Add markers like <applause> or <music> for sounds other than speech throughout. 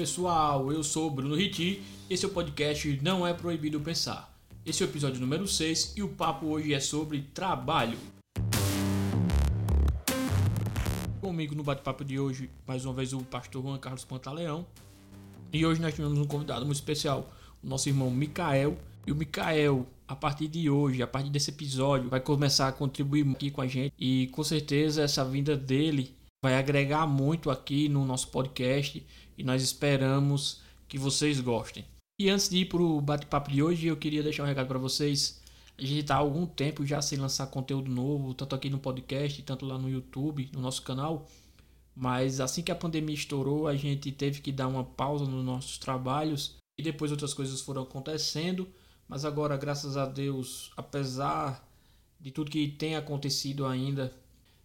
pessoal, eu sou Bruno Riti, esse é o podcast Não é Proibido Pensar. Esse é o episódio número 6 e o papo hoje é sobre trabalho. Comigo no bate-papo de hoje, mais uma vez o pastor Juan Carlos Pantaleão. E hoje nós tivemos um convidado muito especial, o nosso irmão Micael. E o Micael, a partir de hoje, a partir desse episódio, vai começar a contribuir aqui com a gente. E com certeza essa vinda dele vai agregar muito aqui no nosso podcast e nós esperamos que vocês gostem. E antes de ir para o bate-papo de hoje, eu queria deixar um recado para vocês. A gente está há algum tempo já sem lançar conteúdo novo, tanto aqui no podcast, tanto lá no YouTube, no nosso canal. Mas assim que a pandemia estourou, a gente teve que dar uma pausa nos nossos trabalhos e depois outras coisas foram acontecendo. Mas agora, graças a Deus, apesar de tudo que tem acontecido ainda,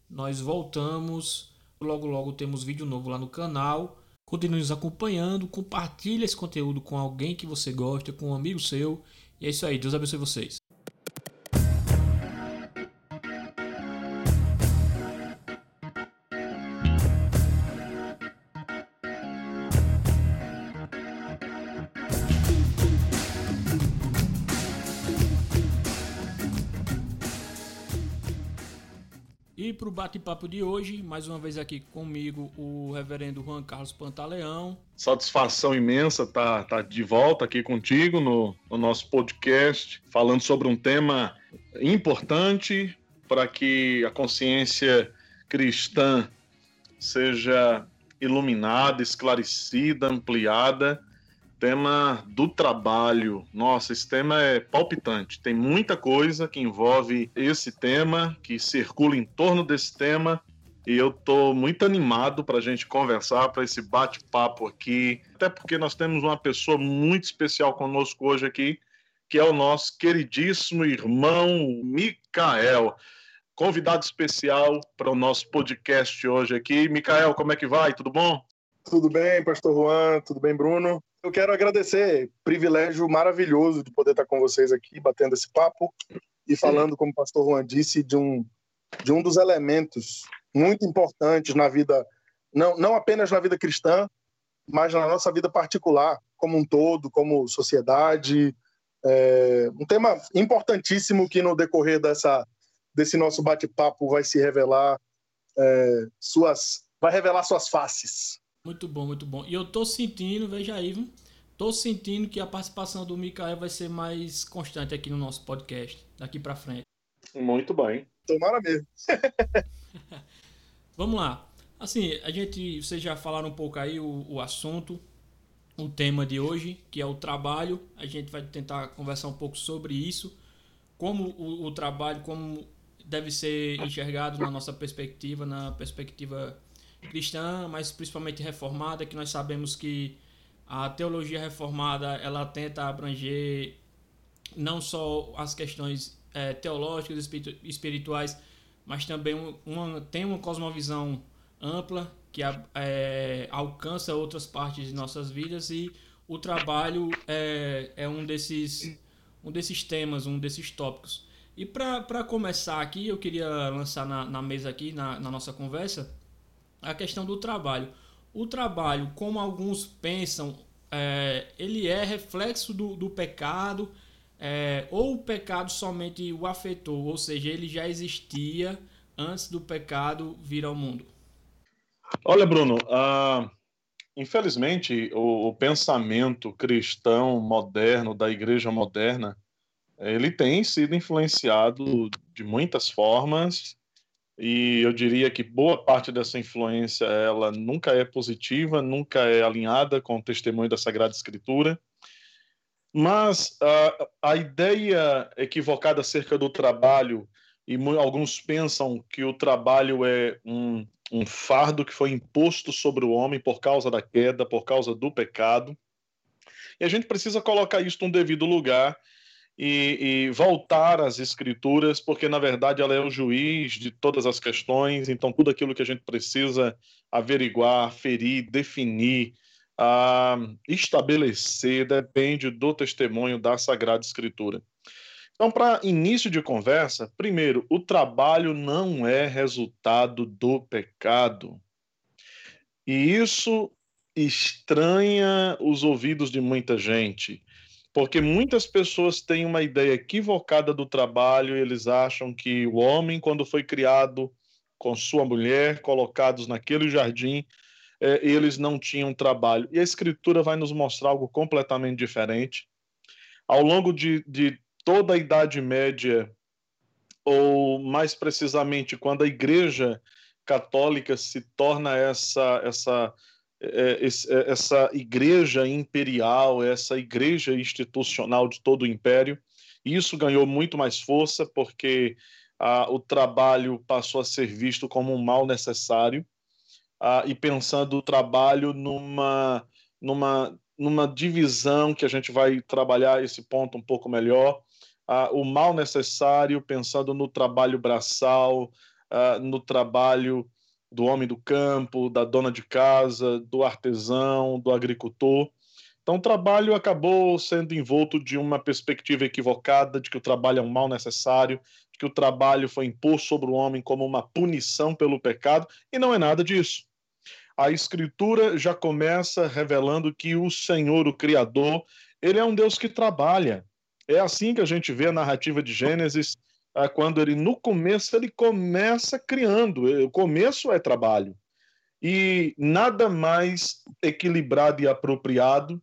nós voltamos Logo, logo temos vídeo novo lá no canal. Continue nos acompanhando, compartilhe esse conteúdo com alguém que você gosta, com um amigo seu. E é isso aí, Deus abençoe vocês. Para o bate-papo de hoje, mais uma vez aqui comigo o reverendo Juan Carlos Pantaleão. Satisfação imensa estar tá, tá de volta aqui contigo no, no nosso podcast, falando sobre um tema importante para que a consciência cristã seja iluminada, esclarecida, ampliada tema do trabalho. Nossa, esse tema é palpitante. Tem muita coisa que envolve esse tema, que circula em torno desse tema. E eu estou muito animado para a gente conversar, para esse bate-papo aqui. Até porque nós temos uma pessoa muito especial conosco hoje aqui, que é o nosso queridíssimo irmão Micael. Convidado especial para o nosso podcast hoje aqui. Micael, como é que vai? Tudo bom? Tudo bem, Pastor Juan? Tudo bem, Bruno? Eu quero agradecer, privilégio maravilhoso de poder estar com vocês aqui, batendo esse papo e falando, como o pastor Juan disse, de um, de um dos elementos muito importantes na vida, não, não apenas na vida cristã, mas na nossa vida particular, como um todo, como sociedade. É, um tema importantíssimo que no decorrer dessa, desse nosso bate-papo vai se revelar é, suas, vai revelar suas faces. Muito bom, muito bom. E eu tô sentindo, veja aí, viu? tô sentindo que a participação do Mikael vai ser mais constante aqui no nosso podcast, daqui para frente. Muito bem. Tomara mesmo. <laughs> Vamos lá. Assim, a gente, vocês já falaram um pouco aí o, o assunto, o tema de hoje, que é o trabalho. A gente vai tentar conversar um pouco sobre isso, como o, o trabalho, como deve ser enxergado na nossa perspectiva, na perspectiva cristã, mas principalmente reformada, que nós sabemos que a teologia reformada ela tenta abranger não só as questões é, teológicas, espirituais, mas também uma, tem uma cosmovisão ampla que é, alcança outras partes de nossas vidas e o trabalho é, é um, desses, um desses temas, um desses tópicos. E para começar aqui, eu queria lançar na, na mesa aqui, na, na nossa conversa, a questão do trabalho. O trabalho, como alguns pensam, é, ele é reflexo do, do pecado, é, ou o pecado somente o afetou, ou seja, ele já existia antes do pecado vir ao mundo? Olha, Bruno, uh, infelizmente o, o, pensamento cristão moderno, da igreja moderna, ele tem sido influenciado de muitas formas e eu diria que boa parte dessa influência ela nunca é positiva, nunca é alinhada com o testemunho da Sagrada Escritura. Mas uh, a ideia equivocada acerca do trabalho, e alguns pensam que o trabalho é um, um fardo que foi imposto sobre o homem por causa da queda, por causa do pecado. E a gente precisa colocar isso num devido lugar e, e, voltar às escrituras, porque na verdade ela é o juiz de todas as questões, então tudo aquilo que a gente precisa averiguar, ferir, definir, uh, estabelecer depende do testemunho da Sagrada Escritura. Então, para início de conversa, primeiro, o trabalho não é resultado do pecado. E isso estranha os ouvidos de muita gente, porque muitas pessoas têm uma ideia equivocada do trabalho, eles acham que o homem, quando foi criado com sua mulher, colocados naquele jardim, é, eles não tinham trabalho. E a Escritura vai nos mostrar algo completamente diferente. Ao longo de, de toda a Idade Média, ou mais precisamente, quando a Igreja Católica se torna essa, essa, essa igreja imperial, essa igreja institucional de todo o império, isso ganhou muito mais força porque ah, o trabalho passou a ser visto como um mal necessário ah, e pensando o trabalho numa, numa, numa divisão que a gente vai trabalhar esse ponto um pouco melhor, ah, o mal necessário pensando no trabalho braçal, ah, no trabalho do homem do campo, da dona de casa, do artesão, do agricultor. Então, o trabalho acabou sendo envolto de uma perspectiva equivocada de que o trabalho é um mal necessário, de que o trabalho foi imposto sobre o homem como uma punição pelo pecado, e não é nada disso. A Escritura já começa revelando que o Senhor, o Criador, ele é um Deus que trabalha. É assim que a gente vê a narrativa de Gênesis, quando ele, no começo, ele começa criando. O começo é trabalho. E nada mais equilibrado e apropriado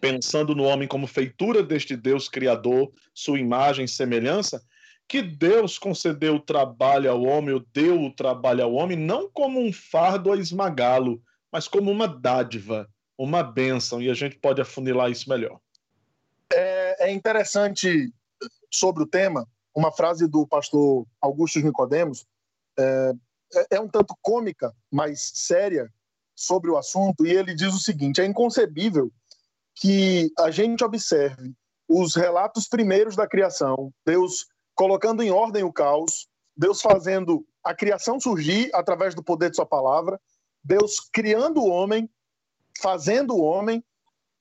pensando no homem como feitura deste Deus criador, sua imagem e semelhança, que Deus concedeu o trabalho ao homem, ou deu o trabalho ao homem, não como um fardo a esmagá-lo, mas como uma dádiva, uma bênção, e a gente pode afunilar isso melhor. É, é interessante sobre o tema, uma frase do pastor Augusto Nicodemos, é, é um tanto cômica, mas séria sobre o assunto, e ele diz o seguinte: é inconcebível que a gente observe os relatos primeiros da criação, Deus colocando em ordem o caos, Deus fazendo a criação surgir através do poder de Sua palavra, Deus criando o homem, fazendo o homem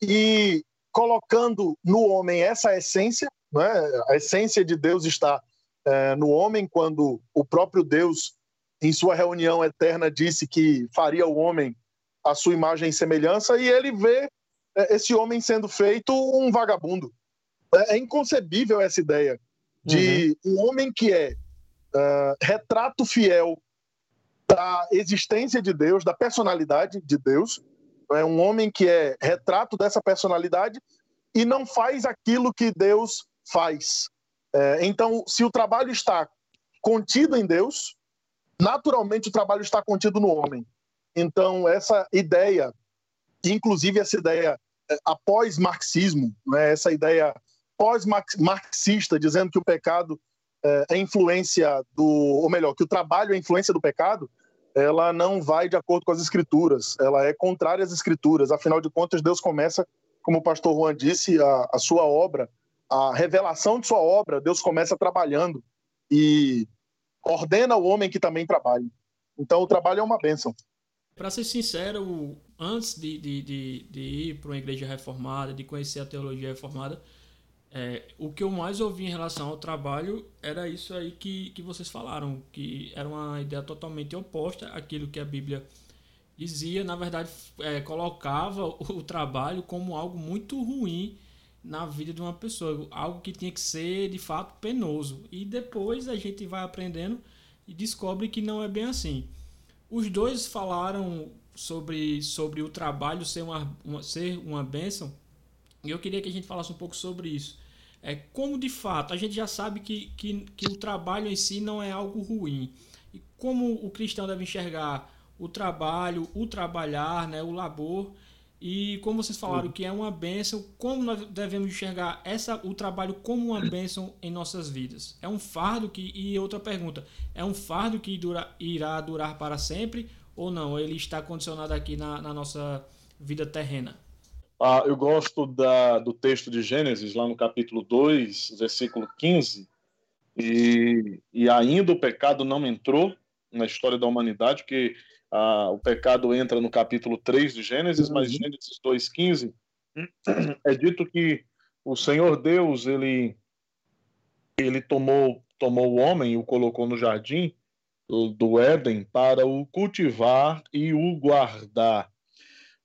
e colocando no homem essa essência, né? a essência de Deus está é, no homem, quando o próprio Deus, em sua reunião eterna, disse que faria o homem a sua imagem e semelhança, e ele vê é, esse homem sendo feito um vagabundo. É, é inconcebível essa ideia de uhum. um homem que é uh, retrato fiel da existência de Deus, da personalidade de Deus, é um homem que é retrato dessa personalidade e não faz aquilo que Deus faz. É, então, se o trabalho está contido em Deus, naturalmente o trabalho está contido no homem. Então, essa ideia inclusive essa ideia é, após marxismo, né, essa ideia pós-marxista, dizendo que o pecado é, é influência do, ou melhor, que o trabalho é influência do pecado, ela não vai de acordo com as escrituras, ela é contrária às escrituras. Afinal de contas, Deus começa, como o pastor Juan disse, a, a sua obra, a revelação de sua obra, Deus começa trabalhando e ordena ao homem que também trabalhe. Então, o trabalho é uma bênção. Para ser sincero, antes de, de, de, de ir para uma igreja reformada, de conhecer a teologia reformada, é, o que eu mais ouvi em relação ao trabalho era isso aí que, que vocês falaram, que era uma ideia totalmente oposta àquilo que a Bíblia dizia. Na verdade, é, colocava o trabalho como algo muito ruim na vida de uma pessoa, algo que tinha que ser de fato penoso. E depois a gente vai aprendendo e descobre que não é bem assim. Os dois falaram sobre, sobre o trabalho ser uma, uma, ser uma bênção, e eu queria que a gente falasse um pouco sobre isso. É, como de fato, a gente já sabe que, que, que o trabalho em si não é algo ruim. E como o cristão deve enxergar o trabalho, o trabalhar, né, o labor, e como vocês falaram uhum. que é uma bênção, como nós devemos enxergar essa, o trabalho como uma bênção em nossas vidas? É um fardo que. E outra pergunta: é um fardo que dura, irá durar para sempre ou não? Ele está condicionado aqui na, na nossa vida terrena? Ah, eu gosto da, do texto de Gênesis, lá no capítulo 2, versículo 15. E, e ainda o pecado não entrou na história da humanidade, que ah, o pecado entra no capítulo 3 de Gênesis, mas uhum. Gênesis 2,15 <clears throat> é dito que o Senhor Deus, ele, ele tomou, tomou o homem e o colocou no jardim do Éden para o cultivar e o guardar.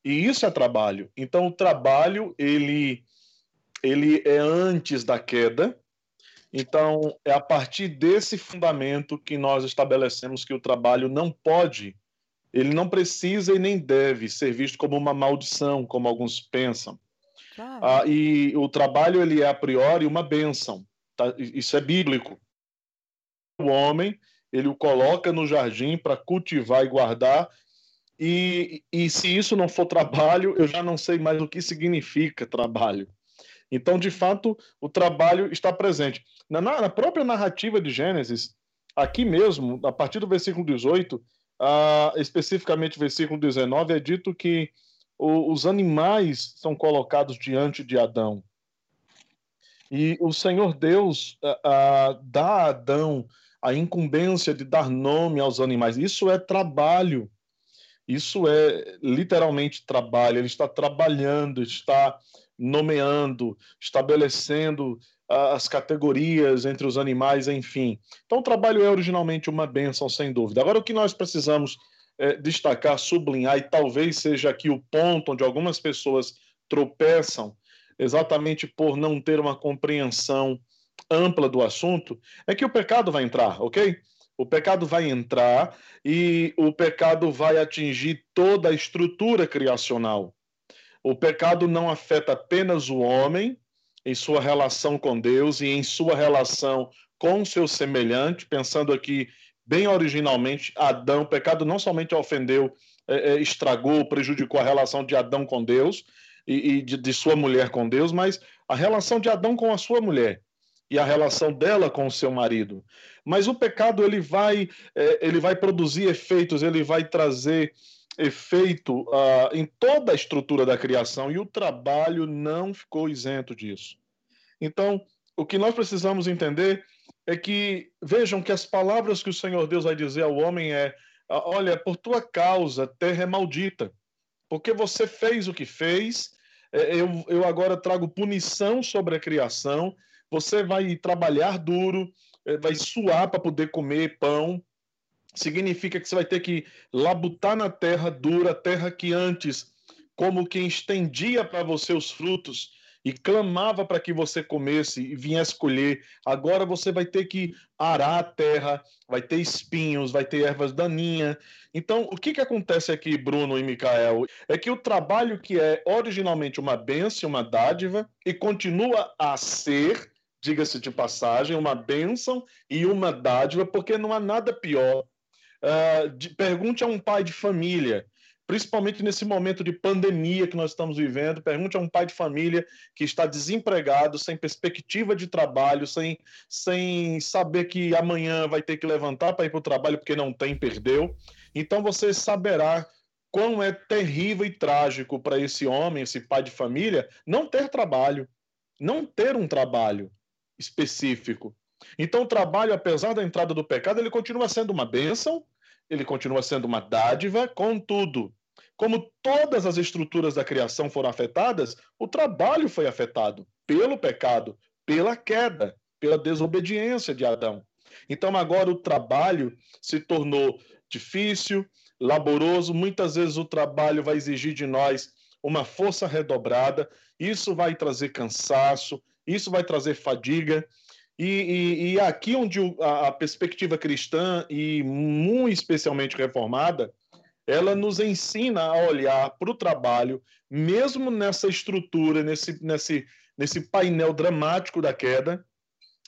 E isso é trabalho. Então, o trabalho, ele, ele é antes da queda. Então, é a partir desse fundamento que nós estabelecemos que o trabalho não pode, ele não precisa e nem deve ser visto como uma maldição, como alguns pensam. Ah, e o trabalho, ele é a priori uma bênção. Tá? Isso é bíblico. O homem, ele o coloca no jardim para cultivar e guardar, e, e se isso não for trabalho, eu já não sei mais o que significa trabalho. Então, de fato, o trabalho está presente. Na, na própria narrativa de Gênesis, aqui mesmo, a partir do versículo 18, uh, especificamente versículo 19, é dito que o, os animais são colocados diante de Adão. E o Senhor Deus uh, uh, dá a Adão a incumbência de dar nome aos animais. Isso é trabalho. Isso é literalmente trabalho. Ele está trabalhando, está nomeando, estabelecendo as categorias entre os animais, enfim. Então, o trabalho é originalmente uma bênção, sem dúvida. Agora, o que nós precisamos é, destacar, sublinhar, e talvez seja aqui o ponto onde algumas pessoas tropeçam, exatamente por não ter uma compreensão ampla do assunto, é que o pecado vai entrar, ok? O pecado vai entrar e o pecado vai atingir toda a estrutura criacional. O pecado não afeta apenas o homem em sua relação com Deus e em sua relação com seu semelhante, pensando aqui bem originalmente, Adão, o pecado não somente ofendeu, é, é, estragou, prejudicou a relação de Adão com Deus e, e de, de sua mulher com Deus, mas a relação de Adão com a sua mulher e a relação dela com o seu marido. Mas o pecado ele vai, é, ele vai produzir efeitos, ele vai trazer efeito uh, em toda a estrutura da criação e o trabalho não ficou isento disso. Então, o que nós precisamos entender é que vejam que as palavras que o Senhor Deus vai dizer ao homem é: ah, olha, por tua causa, terra é maldita, porque você fez o que fez. É, eu, eu agora trago punição sobre a criação você vai trabalhar duro, eh, vai suar para poder comer pão. Significa que você vai ter que labutar na terra dura, terra que antes, como quem estendia para você os frutos e clamava para que você comesse e viesse colher. Agora você vai ter que arar a terra, vai ter espinhos, vai ter ervas daninhas. Então, o que, que acontece aqui, Bruno e Micael? É que o trabalho que é originalmente uma bênção, uma dádiva, e continua a ser, diga-se de passagem, uma bênção e uma dádiva, porque não há nada pior. Uh, de, pergunte a um pai de família, principalmente nesse momento de pandemia que nós estamos vivendo, pergunte a um pai de família que está desempregado, sem perspectiva de trabalho, sem, sem saber que amanhã vai ter que levantar para ir para o trabalho porque não tem, perdeu. Então você saberá quão é terrível e trágico para esse homem, esse pai de família, não ter trabalho, não ter um trabalho específico. Então, o trabalho, apesar da entrada do pecado, ele continua sendo uma bênção, ele continua sendo uma dádiva, contudo, como todas as estruturas da criação foram afetadas, o trabalho foi afetado pelo pecado, pela queda, pela desobediência de Adão. Então, agora o trabalho se tornou difícil, laboroso, muitas vezes o trabalho vai exigir de nós uma força redobrada, isso vai trazer cansaço, isso vai trazer fadiga. E, e, e aqui onde a, a perspectiva cristã, e muito especialmente reformada, ela nos ensina a olhar para o trabalho, mesmo nessa estrutura, nesse, nesse, nesse painel dramático da queda,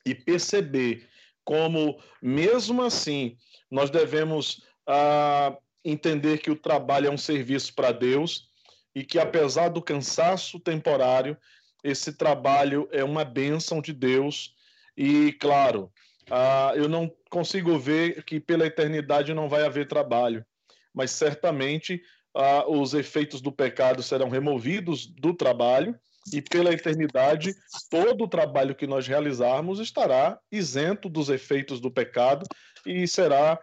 e perceber como, mesmo assim, nós devemos ah, entender que o trabalho é um serviço para Deus e que, apesar do cansaço temporário, esse trabalho é uma bênção de Deus e, claro, uh, eu não consigo ver que pela eternidade não vai haver trabalho, mas certamente uh, os efeitos do pecado serão removidos do trabalho e pela eternidade todo o trabalho que nós realizarmos estará isento dos efeitos do pecado e será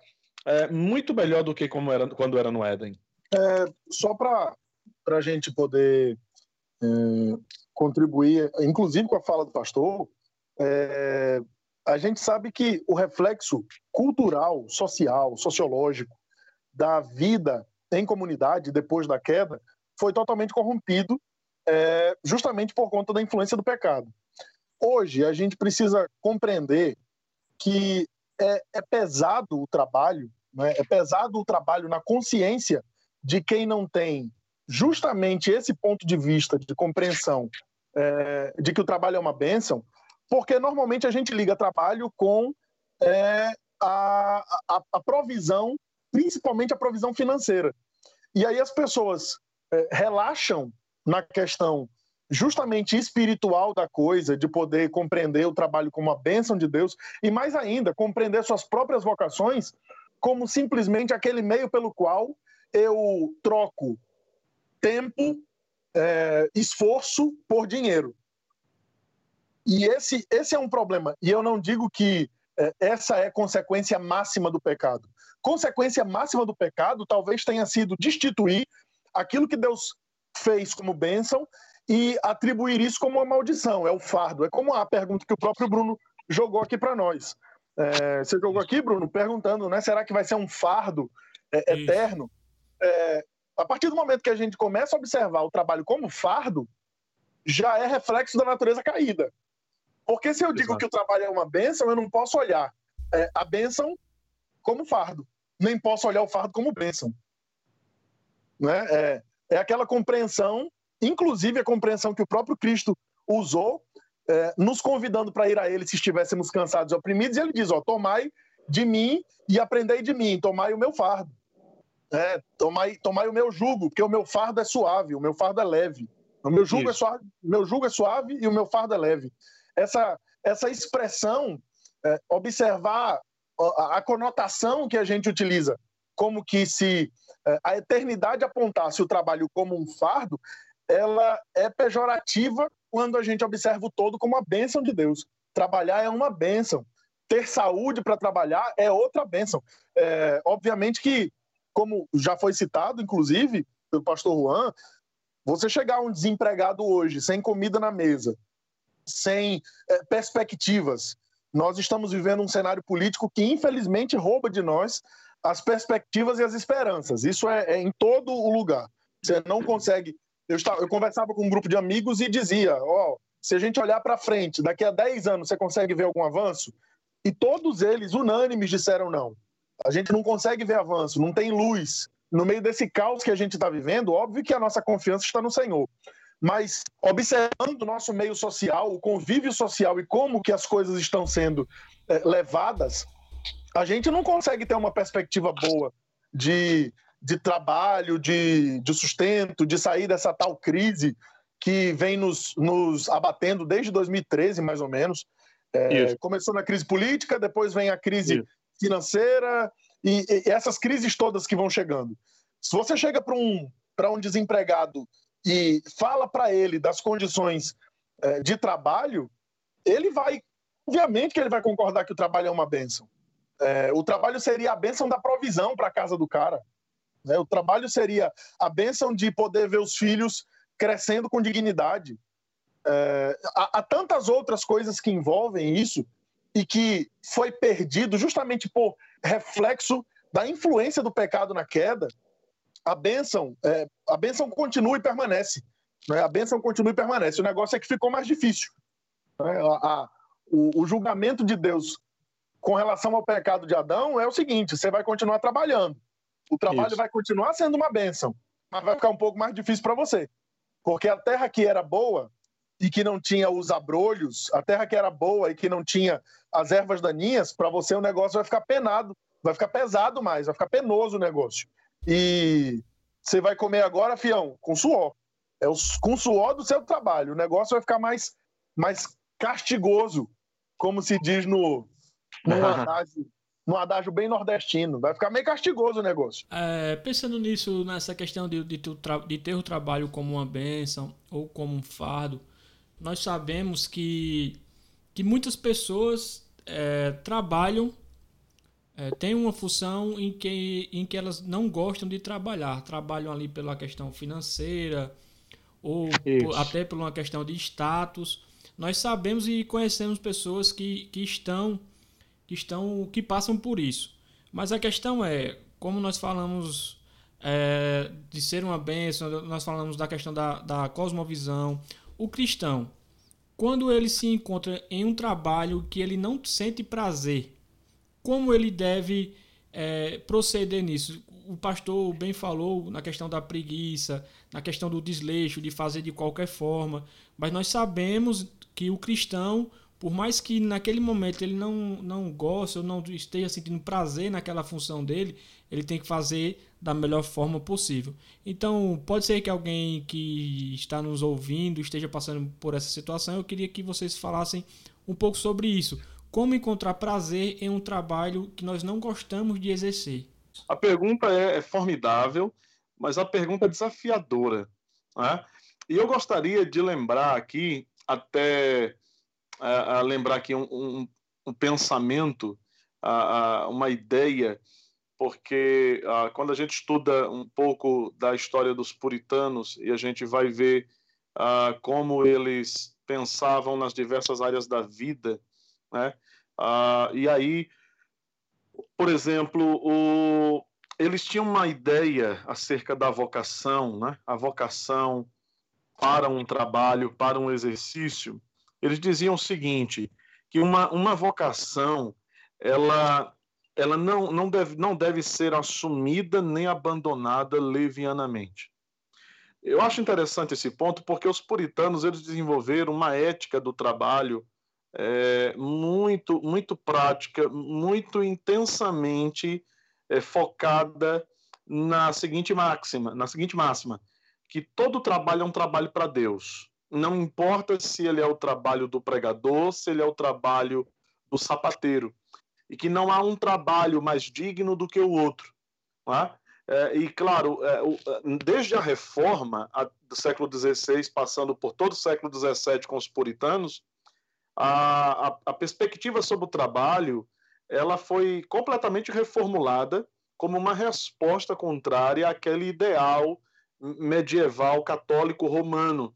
é, muito melhor do que como era quando era no Éden. É, só para a gente poder é, contribuir, inclusive com a fala do pastor, é, a gente sabe que o reflexo cultural, social, sociológico da vida em comunidade depois da queda foi totalmente corrompido, é, justamente por conta da influência do pecado. Hoje, a gente precisa compreender que é, é pesado o trabalho, né? é pesado o trabalho na consciência de quem não tem justamente esse ponto de vista de compreensão é, de que o trabalho é uma bênção, porque normalmente a gente liga trabalho com é, a, a, a, provisão, principalmente a provisão financeira. E aí as pessoas é, relaxam na questão justamente espiritual da coisa, de poder compreender o trabalho como uma bênção de Deus, e mais ainda, compreender suas próprias vocações como simplesmente aquele meio pelo qual eu troco tempo, é, esforço por dinheiro. E esse, esse é um problema. E eu não digo que é, essa é consequência máxima do pecado. Consequência máxima do pecado talvez tenha sido destituir aquilo que Deus fez como bênção e atribuir isso como uma maldição, é o fardo. É como a pergunta que o próprio Bruno jogou aqui para nós. É, você jogou aqui, Bruno, perguntando, né? Será que vai ser um fardo é, eterno? É, a partir do momento que a gente começa a observar o trabalho como fardo, já é reflexo da natureza caída. Porque se eu digo Exato. que o trabalho é uma bênção, eu não posso olhar é, a bênção como fardo, nem posso olhar o fardo como bênção. Né? É, é aquela compreensão, inclusive a compreensão que o próprio Cristo usou, é, nos convidando para ir a Ele se estivéssemos cansados e oprimidos, e Ele diz: ó, tomai de mim e aprendei de mim, tomai o meu fardo. É, tomai, tomai o meu jugo, porque o meu fardo é suave, o meu fardo é leve. O meu jugo, é suave, meu jugo é suave e o meu fardo é leve. Essa, essa expressão, é, observar a, a, conotação que a gente utiliza, como que se é, a eternidade apontasse o trabalho como um fardo, ela é pejorativa quando a gente observa o todo como uma bênção de Deus. Trabalhar é uma bênção. Ter saúde para trabalhar é outra bênção. É, obviamente que como já foi citado, inclusive, pelo pastor Juan, você chegar um desempregado hoje, sem comida na mesa, sem é, perspectivas, nós estamos vivendo um cenário político que, infelizmente, rouba de nós as perspectivas e as esperanças. Isso é, é em todo o lugar. Você não consegue. Eu, estava, eu conversava com um grupo de amigos e dizia: Ó, oh, se a gente olhar para frente, daqui a 10 anos, você consegue ver algum avanço? E todos eles, unânimes, disseram não. A gente não consegue ver avanço, não tem luz. No meio desse caos que a gente está vivendo, óbvio que a nossa confiança está no Senhor. Mas observando o nosso meio social, o convívio social e como que as coisas estão sendo é, levadas, a gente não consegue ter uma perspectiva boa de, de trabalho, de, de sustento, de sair dessa tal crise que vem nos, nos abatendo desde 2013, mais ou menos. É, começou na crise política, depois vem a crise Isso financeira e, e, essas crises todas que vão chegando. Se você chega para um, um desempregado e fala para ele das condições é, de trabalho, ele vai, obviamente que ele vai concordar que o trabalho é uma benção. É, o trabalho seria a benção da provisão para a casa do cara. Né? O trabalho seria a benção de poder ver os filhos crescendo com dignidade. É, há, há, tantas outras coisas que envolvem isso e que foi perdido justamente por reflexo da influência do pecado na queda, a bênção, é, a bênção continua e permanece. Né? A bênção continua e permanece. O negócio é que ficou mais difícil. Né? A, a, o, o, julgamento de Deus com relação ao pecado de Adão é o seguinte: você vai continuar trabalhando. O trabalho Isso. vai continuar sendo uma bênção, mas vai ficar um pouco mais difícil para você. Porque a terra que era boa, e que não tinha os abrolhos, a terra que era boa e que não tinha as ervas daninhas, para você o negócio vai ficar penado, vai ficar pesado mais, vai ficar penoso o negócio. E você vai comer agora, fião, com suor. É o, com suor do seu trabalho. O negócio vai ficar mais, mais castigoso, como se diz no, no, <laughs> adágio, no adágio bem nordestino. Vai ficar meio castigoso o negócio. É, pensando nisso, nessa questão de, de, de ter o trabalho como uma bênção ou como um fardo, nós sabemos que, que muitas pessoas é, trabalham, é, têm uma função em que, em que elas não gostam de trabalhar. Trabalham ali pela questão financeira ou por, até por uma questão de status. Nós sabemos e conhecemos pessoas que, que estão que estão que passam por isso. Mas a questão é, como nós falamos é, de ser uma bênção, nós falamos da questão da, da cosmovisão. O cristão, quando ele se encontra em um trabalho que ele não sente prazer, como ele deve é, proceder nisso? O pastor bem falou na questão da preguiça, na questão do desleixo, de fazer de qualquer forma, mas nós sabemos que o cristão, por mais que naquele momento ele não, não goste ou não esteja sentindo prazer naquela função dele, ele tem que fazer da melhor forma possível. Então, pode ser que alguém que está nos ouvindo esteja passando por essa situação. Eu queria que vocês falassem um pouco sobre isso. Como encontrar prazer em um trabalho que nós não gostamos de exercer? A pergunta é, é formidável, mas a pergunta é desafiadora. Né? E eu gostaria de lembrar aqui, até uh, lembrar aqui um, um, um pensamento, uh, uma ideia porque quando a gente estuda um pouco da história dos puritanos e a gente vai ver como eles pensavam nas diversas áreas da vida, né? Ah, e aí, por exemplo, o, eles tinham uma ideia acerca da vocação, né? A vocação para um trabalho, para um exercício. Eles diziam o seguinte, que uma, uma vocação ela ela não, não, deve, não deve ser assumida nem abandonada levianamente. Eu acho interessante esse ponto porque os puritanos eles desenvolveram uma ética do trabalho é, muito, muito prática, muito intensamente é, focada na seguinte máxima, na seguinte máxima, que todo trabalho é um trabalho para Deus. Não importa se ele é o trabalho do pregador, se ele é o trabalho do sapateiro e que não há um trabalho mais digno do que o outro. É? É, e, claro, é, o, é, desde a reforma a, do século XVI, passando por todo o século XVII com os puritanos, a, a, a perspectiva sobre o trabalho ela foi completamente reformulada como uma resposta contrária àquele ideal medieval católico romano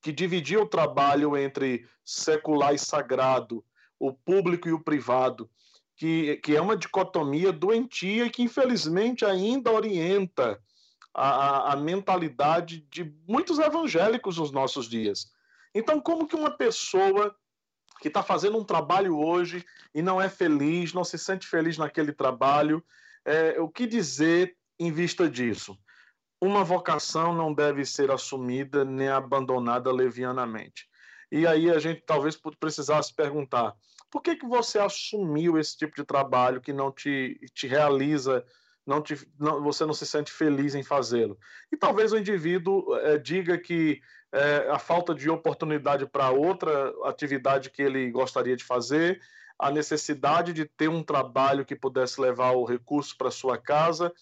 que dividia o trabalho entre secular e sagrado, o público e o privado que, que é uma dicotomia doentia que, infelizmente, ainda orienta a, a mentalidade de muitos evangélicos nos nossos dias. Então, como que uma pessoa que está fazendo um trabalho hoje e não é feliz, não se sente feliz naquele trabalho, é, o que dizer em vista disso? Uma vocação não deve ser assumida nem abandonada levianamente. E aí a gente talvez precisasse perguntar: por que, que você assumiu esse tipo de trabalho que não te, te realiza, não te, não, você não se sente feliz em fazê-lo? E talvez o indivíduo é, diga que é, a falta de oportunidade para outra atividade que ele gostaria de fazer, a necessidade de ter um trabalho que pudesse levar o recurso para sua casa,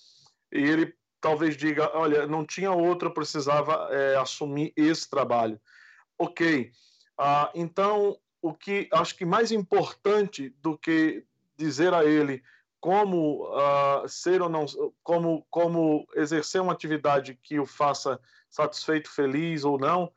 e ele talvez diga: olha, não tinha outro, eu precisava é, assumir esse trabalho. Ok. Ah, então, o que acho que mais importante do que dizer a ele como uh, ser ou não, como, como exercer uma atividade que o faça satisfeito, feliz ou não,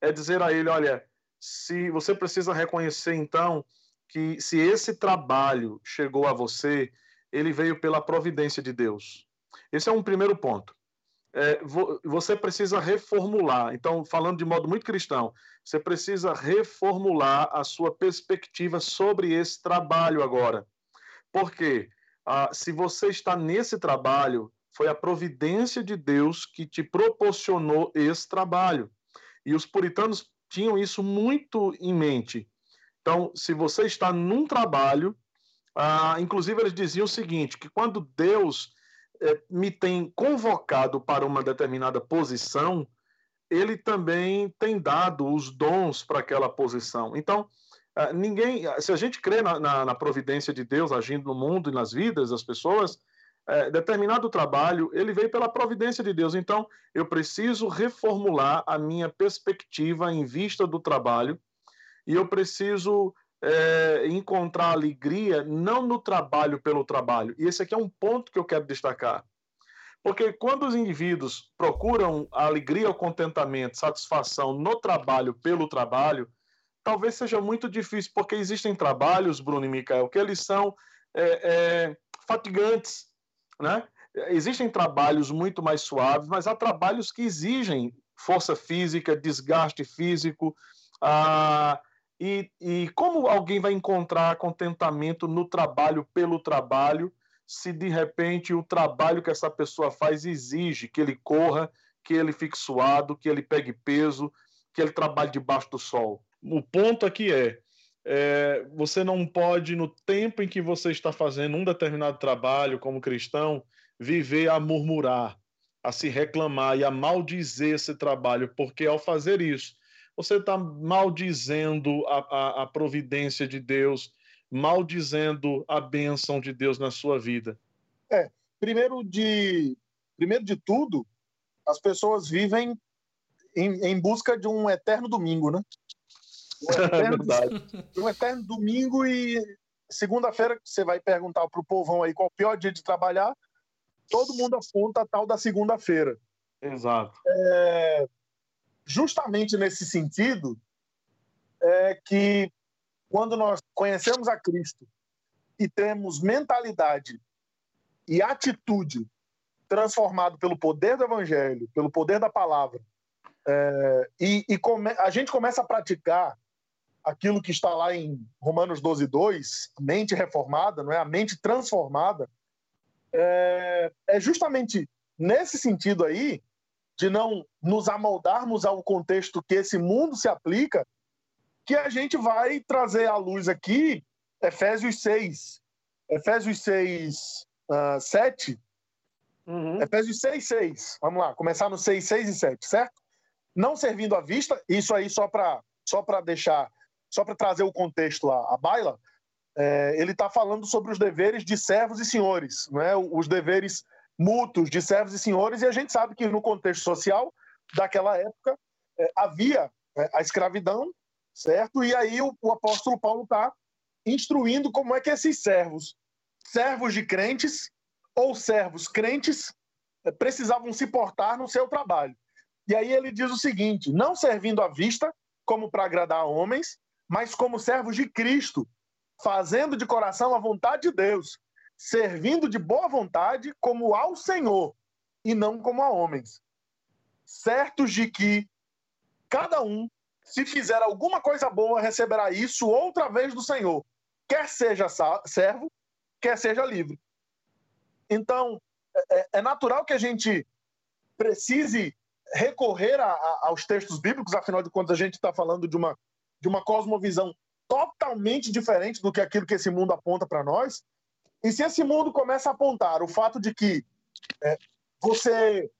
é dizer a ele, olha, se você precisa reconhecer então que se esse trabalho chegou a você, ele veio pela providência de Deus. Esse é um primeiro ponto é, você precisa reformular. Então, falando de modo muito cristão, você precisa reformular a sua perspectiva sobre esse trabalho agora. Porque ah, se você está nesse trabalho, foi a providência de Deus que te proporcionou esse trabalho. E os puritanos tinham isso muito em mente. Então, se você está num trabalho, ah, inclusive eles diziam o seguinte: que quando Deus é, me tem convocado para uma determinada posição, ele também tem dado os dons para aquela posição. Então, é, ninguém, se a gente crê na, na, na, providência de Deus agindo no mundo e nas vidas das pessoas, é, determinado trabalho ele veio pela providência de Deus. Então, eu preciso reformular a minha perspectiva em vista do trabalho e eu preciso é, encontrar alegria não no trabalho pelo trabalho. E esse aqui é um ponto que eu quero destacar. Porque quando os indivíduos procuram a alegria, o contentamento, satisfação no trabalho pelo trabalho, talvez seja muito difícil, porque existem trabalhos, Bruno e Micael, que eles são é, é, fatigantes, né? existem trabalhos muito mais suaves, mas há trabalhos que exigem força física, desgaste físico. Ah, e, e como alguém vai encontrar contentamento no trabalho pelo trabalho, se de repente o trabalho que essa pessoa faz exige que ele corra, que ele fique suado, que ele pegue peso, que ele trabalhe debaixo do sol? O ponto aqui é, é, você não pode, no tempo em que você está fazendo um determinado trabalho como cristão, viver a murmurar, a se reclamar e a maldizer esse trabalho, porque ao fazer isso, você está maldizendo a, a, a providência de Deus, maldizendo a bênção de Deus na sua vida. É, primeiro de, primeiro de tudo, as pessoas vivem em, em busca de um eterno domingo, né? Um eterno, <laughs> é um eterno domingo e segunda-feira você vai perguntar para o povão aí qual o pior dia de trabalhar, todo mundo aponta a tal da segunda-feira. Exato. É, justamente nesse sentido é que quando nós conhecemos a Cristo e temos mentalidade e atitude transformado pelo poder do Evangelho, pelo poder da palavra, é, e, e come, a gente começa a praticar aquilo que está lá em Romanos 12, 2, mente reformada, não é? a mente transformada, é, é justamente nesse sentido aí, de não nos amoldarmos ao contexto que esse mundo se aplica, que a gente vai trazer à luz aqui Efésios 6. Efésios 6, uh, 7. Uhum. Efésios 6, 6. Vamos lá, começar no 6, 6 e 7, certo? Não servindo à vista, isso aí só para só deixar, só para trazer o contexto à, à baila, é, ele está falando sobre os deveres de servos e senhores, né? os deveres mútuos de servos e senhores, e a gente sabe que no contexto social daquela época é, havia é, a escravidão, certo? E aí o, o apóstolo Paulo está instruindo como é que esses servos, servos de crentes ou servos crentes, é, precisavam se portar no seu trabalho. E aí ele diz o seguinte: não servindo à vista, como para agradar homens, mas como servos de Cristo, fazendo de coração a vontade de Deus, servindo de boa vontade como ao Senhor e não como a homens, certos de que cada um, se fizer alguma coisa boa, receberá isso outra vez do Senhor, quer seja servo, quer seja livre. Então, é, é, é natural que a gente precise recorrer a, a, aos textos bíblicos, afinal de contas, a gente está falando de uma, de uma cosmovisão totalmente diferente do que aquilo que esse mundo aponta para nós. E se esse mundo começa a apontar o fato de que é, você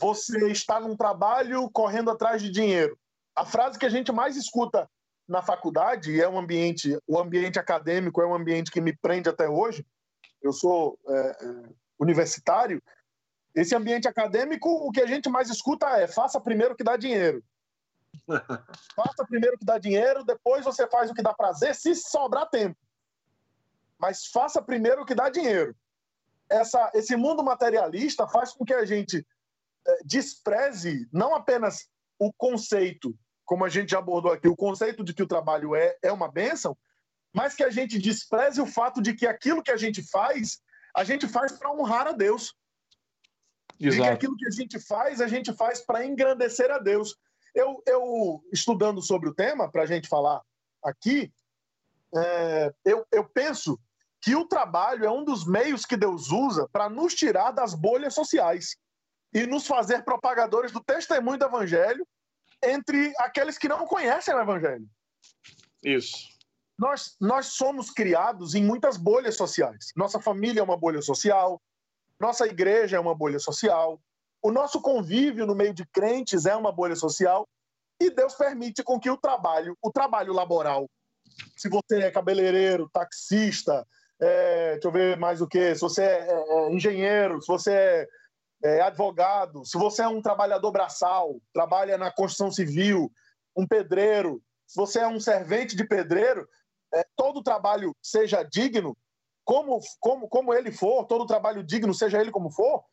você está num trabalho correndo atrás de dinheiro, a frase que a gente mais escuta na faculdade e é um ambiente, o ambiente acadêmico é um ambiente que me prende até hoje. Eu sou é, é universitário. Esse ambiente acadêmico, o que a gente mais escuta é: faça primeiro que dá dinheiro. Faça primeiro o que dá dinheiro, depois você faz o que dá prazer, se sobrar tempo. Mas faça primeiro o que dá dinheiro. Essa, esse mundo materialista faz com que a gente é, despreze não apenas o conceito, como a gente já abordou aqui, o conceito de que o trabalho é, é uma bênção, mas que a gente despreze o fato de que aquilo que a gente faz, a gente faz para honrar a Deus. Exato. E que aquilo que a gente faz, a gente faz para engrandecer a Deus. Eu, eu estudando sobre o tema, para a gente falar aqui, é, eu, eu penso que o trabalho é um dos meios que Deus usa para nos tirar das bolhas sociais e nos fazer propagadores do testemunho do Evangelho entre aqueles que não conhecem o Evangelho. Isso. Nós, nós somos criados em muitas bolhas sociais. Nossa família é uma bolha social, nossa igreja é uma bolha social, o nosso convívio no meio de crentes é uma bolha social e Deus permite com que o trabalho, o trabalho laboral, se você é cabeleireiro, taxista, é, deixa eu ver mais o que, se você é, é, é, engenheiro, se você é, é, advogado, se você é um trabalhador braçal, trabalha na construção civil, um pedreiro, se você é um servente de pedreiro, é, todo trabalho seja digno, como, como, como ele for, todo trabalho digno, seja ele como for,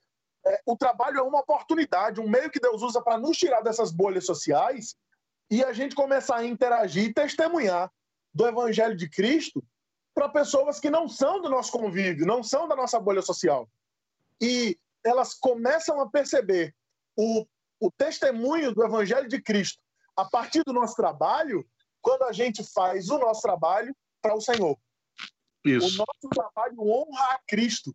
é, o trabalho é uma oportunidade, um meio que Deus usa para nos tirar dessas bolhas sociais e a gente começar a interagir e testemunhar do Evangelho de Cristo para pessoas que não são do nosso convívio, não são da nossa bolha social. E elas começam a perceber o, o testemunho do Evangelho de Cristo a partir do nosso trabalho, quando a gente faz o nosso trabalho para o Senhor. Isso. O nosso trabalho honra a Cristo.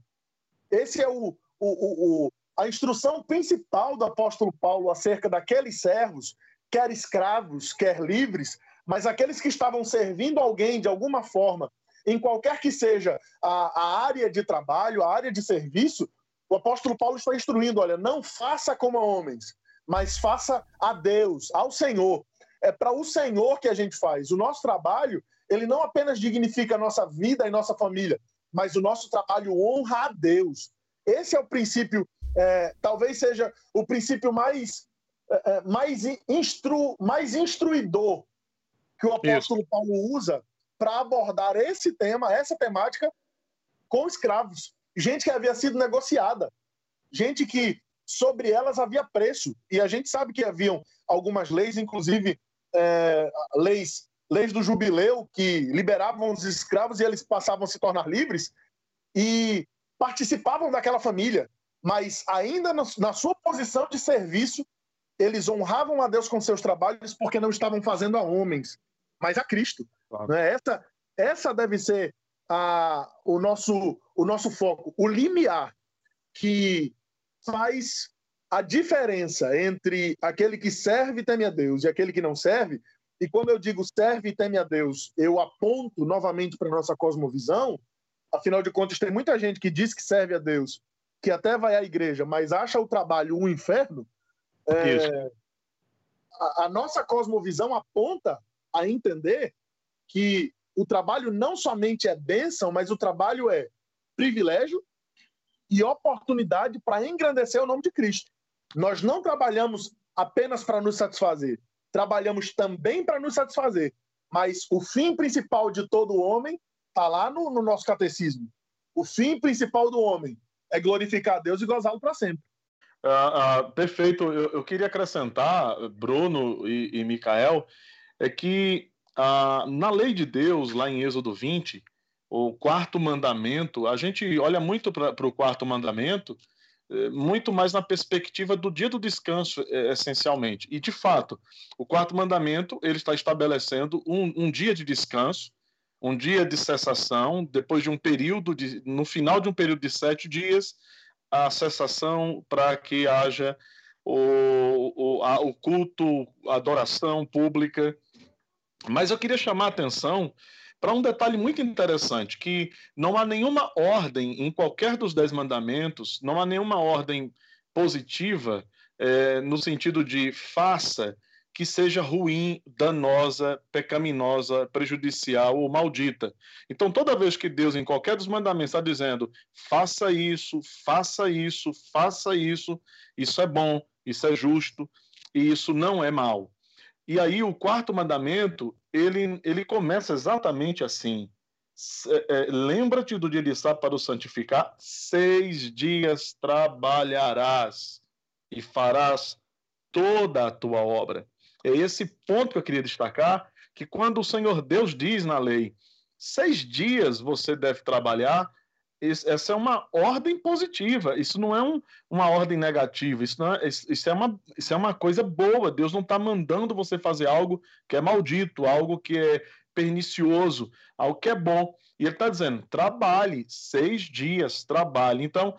Esse é o, o, o, a instrução principal do apóstolo Paulo acerca daqueles servos, quer escravos, quer livres, mas aqueles que estavam servindo alguém de alguma forma, em qualquer que seja a, a área de trabalho, a área de serviço, o apóstolo Paulo está instruindo: olha, não faça como homens, mas faça a Deus, ao Senhor. É para o Senhor que a gente faz. O nosso trabalho, ele não apenas dignifica a nossa vida e nossa família, mas o nosso trabalho honra a Deus. Esse é o princípio, é, talvez seja o princípio mais, é, é mais, instru, mais instruidor que o apóstolo Isso. Paulo usa para abordar esse tema, essa temática com escravos. Gente que havia sido negociada, gente que sobre elas havia preço. E a gente sabe que haviam algumas leis, inclusive é, leis, leis do jubileu, que liberavam os escravos e eles passavam a se tornar livres e participavam daquela família. Mas ainda na sua posição de serviço, eles honravam a Deus com seus trabalhos porque não estavam fazendo a homens, mas a Cristo. Claro. Né? Essa, essa deve ser a, o, nosso, o nosso foco, o limiar que faz a diferença entre aquele que serve e teme a Deus e aquele que não serve. E quando eu digo serve e teme a Deus, eu aponto novamente para a nossa cosmovisão. Afinal de contas, tem muita gente que diz que serve a Deus, que até vai à igreja, mas acha o trabalho um inferno. É, a, a nossa cosmovisão aponta a entender que o trabalho não somente é bênção, mas o trabalho é privilégio e oportunidade para engrandecer o nome de Cristo. Nós não trabalhamos apenas para nos satisfazer, trabalhamos também para nos satisfazer. Mas o fim principal de todo homem está lá no, no, nosso catecismo. O fim principal do homem é glorificar a Deus e gozá-lo para sempre. Ah, ah, perfeito. Eu, eu, queria acrescentar, Bruno e, e Micael, é que ah, na lei de Deus, lá em Êxodo 20, o quarto mandamento, a gente olha muito para o quarto mandamento, eh, muito mais na perspectiva do dia do descanso, eh, essencialmente. E, de fato, o quarto mandamento ele está estabelecendo um, um dia de descanso, um dia de cessação, depois de um período, de, no final de um período de sete dias, a cessação para que haja o, o, a, o culto, a adoração pública. Mas eu queria chamar a atenção para um detalhe muito interessante, que não há nenhuma ordem em qualquer dos dez mandamentos, não há nenhuma ordem positiva é, no sentido de faça que seja ruim, danosa, pecaminosa, prejudicial ou maldita. Então, toda vez que Deus, em qualquer dos mandamentos, está dizendo faça isso, faça isso, faça isso, isso é bom, isso é justo e isso não é mal. E aí o quarto mandamento, ele, ele começa exatamente assim. É, é, Lembra-te do dia de sábado para o santificar, seis dias trabalharás e farás toda a tua obra. É esse ponto que eu queria destacar, que quando o Senhor Deus diz na lei, seis dias você deve trabalhar, essa é uma ordem positiva, isso não é um, uma ordem negativa, isso, não é, isso, é uma, isso é uma coisa boa. Deus não está mandando você fazer algo que é maldito, algo que é pernicioso, algo que é bom. E ele está dizendo: trabalhe seis dias, trabalhe. Então,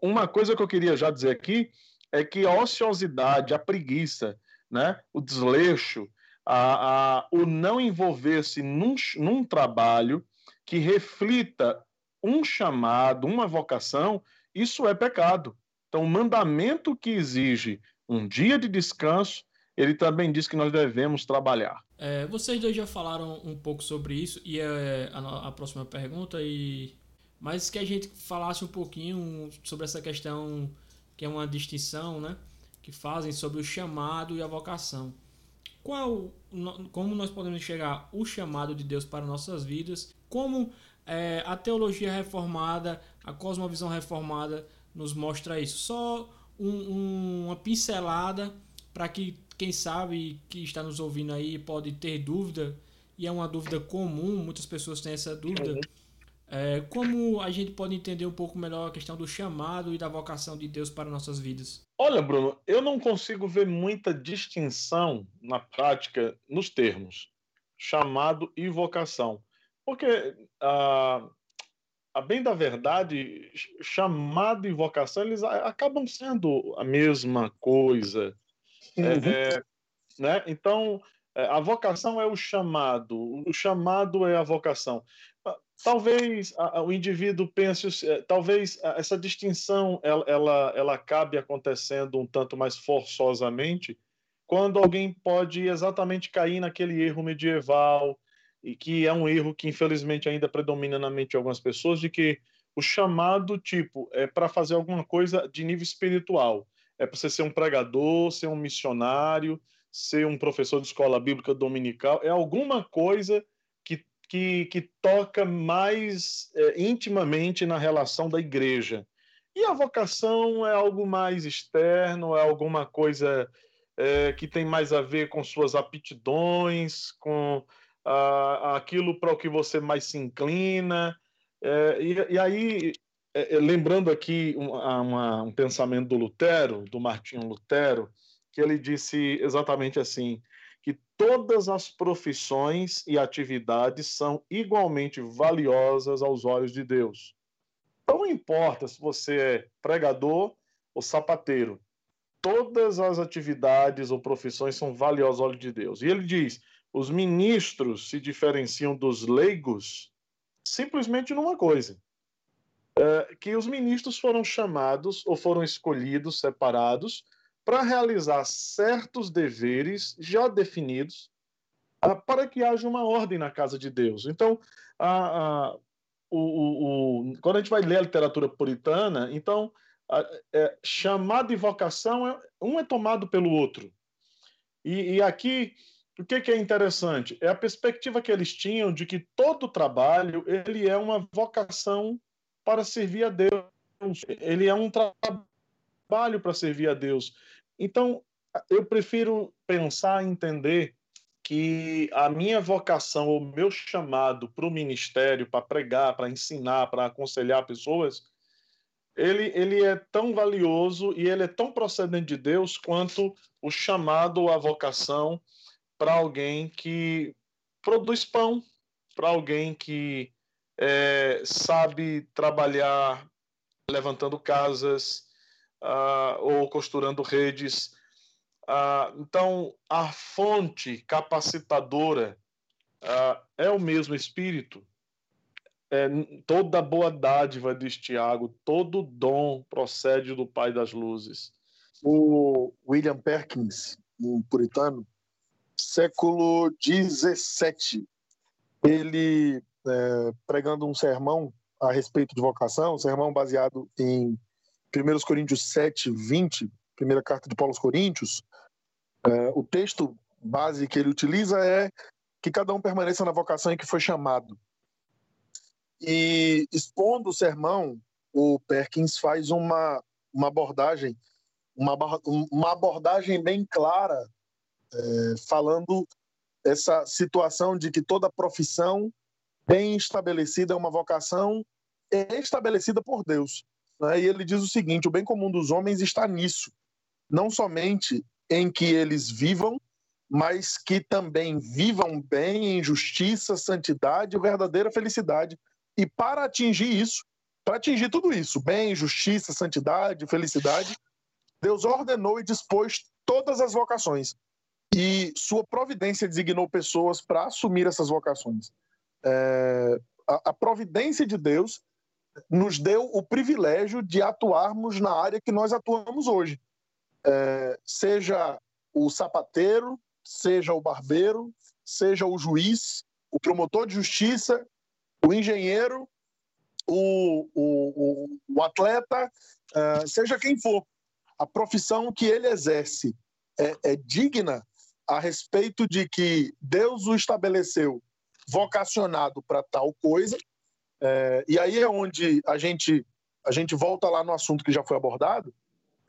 uma coisa que eu queria já dizer aqui é que a ociosidade, a preguiça, né, o desleixo, a, a, o não envolver-se num, num trabalho que reflita um chamado, uma vocação, isso é pecado. Então, o mandamento que exige um dia de descanso, ele também diz que nós devemos trabalhar. É, vocês dois já falaram um pouco sobre isso, e é a, a próxima pergunta, e mas que a gente falasse um pouquinho sobre essa questão que é uma distinção, né, que fazem sobre o chamado e a vocação. Qual, como nós podemos chegar o chamado de Deus para nossas vidas? Como é, a teologia reformada, a cosmovisão reformada nos mostra isso. Só um, um, uma pincelada para que quem sabe que está nos ouvindo aí pode ter dúvida, e é uma dúvida comum, muitas pessoas têm essa dúvida. É, como a gente pode entender um pouco melhor a questão do chamado e da vocação de Deus para nossas vidas? Olha, Bruno, eu não consigo ver muita distinção na prática nos termos chamado e vocação. Porque, a, a bem da verdade, chamado e vocação, eles acabam sendo a mesma coisa. Uhum. É, né? Então, é, a vocação é o chamado, o chamado é a vocação. Talvez o indivíduo pense, é, talvez essa distinção ela, ela, ela acabe acontecendo um tanto mais forçosamente quando alguém pode exatamente cair naquele erro medieval, e que é um erro que infelizmente ainda predomina na mente de algumas pessoas, de que o chamado tipo é para fazer alguma coisa de nível espiritual. É para você ser um pregador, ser um missionário, ser um professor de escola bíblica dominical, é alguma coisa que, que, toca mais é, intimamente na relação da igreja. E a vocação é algo mais externo, é alguma coisa é, que tem mais a ver com suas aptidões, com aquilo para o que você mais se inclina. É, e, e, aí, é, é, lembrando aqui um, uma, um pensamento do Lutero, do Martinho Lutero, que ele disse exatamente assim: todas as profissões e atividades são igualmente valiosas aos olhos de Deus. Não importa se você é pregador ou sapateiro, todas as atividades ou profissões são valiosas aos olhos de Deus. E ele diz: os ministros se diferenciam dos leigos simplesmente numa coisa. É, que os ministros foram chamados ou foram escolhidos, separados, para realizar certos deveres já definidos uh, para que haja uma ordem na casa de Deus. Então, uh, o, o, quando a gente vai ler a literatura puritana, então é, chamado e vocação, é, um é tomado pelo outro. E, e aqui, o que, que, é interessante? É a perspectiva que eles tinham de que todo trabalho ele é uma vocação para servir a Deus. Ele é um trabalho para servir a Deus. Então, eu prefiro pensar e entender que a minha vocação, o meu chamado para o ministério, para pregar, para ensinar, para aconselhar pessoas, ele, ele é tão valioso e ele é tão procedente de Deus quanto o chamado, a vocação para alguém que produz pão, para alguém que é, sabe trabalhar levantando casas uh, ou costurando redes. Uh, então, a fonte capacitadora uh, é o mesmo Espírito é, toda boa dádiva, diz Tiago, todo dom procede do Pai das Luzes. O William Perkins, um puritano, século XVII, ele é, pregando um sermão a respeito de vocação, um sermão baseado em 1 Coríntios 7, 20, primeira carta de Paulo aos Coríntios, é, o texto base que ele utiliza é que cada um permaneça na vocação em que foi chamado. E expondo o sermão, o Perkins faz uma, uma abordagem, uma, uma abordagem bem clara, é, falando essa situação de que toda profissão bem estabelecida é uma vocação estabelecida por Deus. Né? E ele diz o seguinte: o bem comum dos homens está nisso, não somente em que eles vivam, mas que também vivam bem em justiça, santidade e verdadeira felicidade, e para atingir isso, para atingir tudo isso, bem, justiça, santidade, felicidade, Deus ordenou e dispôs todas as vocações. E sua providência designou pessoas para assumir essas vocações. É, a, a providência de Deus nos deu o privilégio de atuarmos na área que nós atuamos hoje. É, seja o sapateiro, seja o barbeiro, seja o juiz, o promotor de justiça, o engenheiro, o, o, o atleta, uh, seja quem for, a profissão que ele exerce é, é digna a respeito de que Deus o estabeleceu vocacionado para tal coisa. É, e aí é onde a gente, a gente volta lá no assunto que já foi abordado,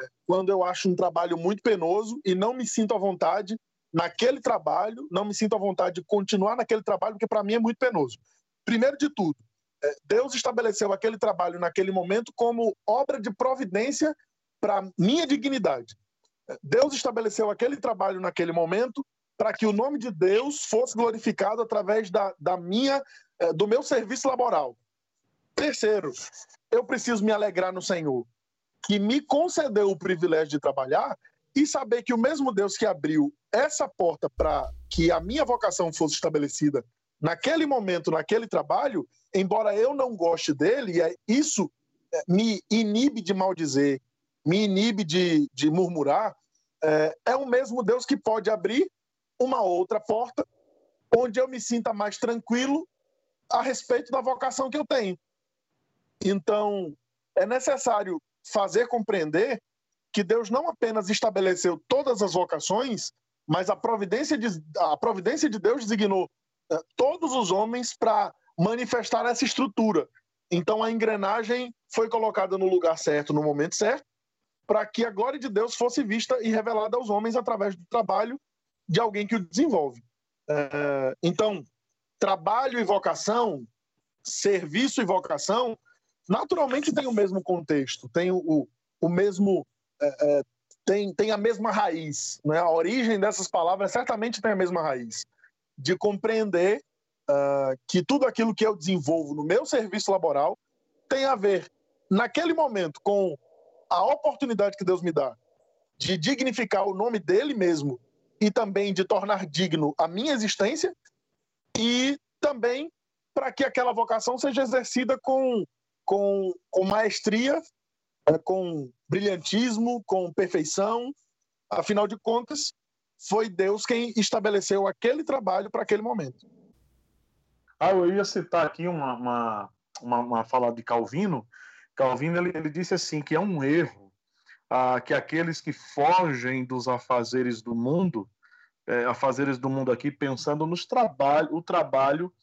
é, quando eu acho um trabalho muito penoso e não me sinto à vontade naquele trabalho, não me sinto à vontade de continuar naquele trabalho, porque para mim é muito penoso. Primeiro de tudo, É, Deus estabeleceu aquele trabalho naquele momento como obra de providência para minha dignidade. É, Deus estabeleceu aquele trabalho naquele momento para que o nome de Deus fosse glorificado através da, da minha, do meu serviço laboral. Terceiro, eu preciso me alegrar no Senhor, que me concedeu o privilégio de trabalhar e saber que o mesmo Deus que abriu essa porta para que a minha vocação fosse estabelecida naquele momento, naquele trabalho, embora eu não goste dele, é, isso é, me inibe de maldizer, me inibe de, de murmurar, é, é o mesmo Deus que pode abrir uma outra porta onde eu me sinta mais tranquilo a respeito da vocação que eu tenho. Então, é necessário fazer compreender que Deus não apenas estabeleceu todas as vocações, mas a providência de, a providência de Deus designou uh, todos os homens para manifestar essa estrutura. Então a engrenagem foi colocada no lugar certo, no momento certo, para que a glória de Deus fosse vista e revelada aos homens através do trabalho de alguém que o desenvolve. Uh, então, trabalho e vocação, serviço e vocação, naturalmente tem o mesmo contexto, tem o, o mesmo é, é, tem, tem a mesma raiz. Né? A origem dessas palavras certamente tem a mesma raiz. De compreender uh, que tudo aquilo que eu desenvolvo no meu serviço laboral tem a ver, naquele momento, com a oportunidade que Deus me dá de dignificar o nome dele mesmo e também de tornar digno a minha existência e também para que aquela vocação seja exercida com, com, com maestria é, com brilhantismo, com perfeição. Afinal de contas, foi Deus quem estabeleceu aquele trabalho para aquele momento. Ah, eu ia citar aqui uma, uma, uma, uma fala de Calvino. Calvino ele, ele disse assim que é um erro ah, que aqueles que fogem dos afazeres do mundo, é, afazeres do mundo aqui, pensando nos trabalho, o trabalho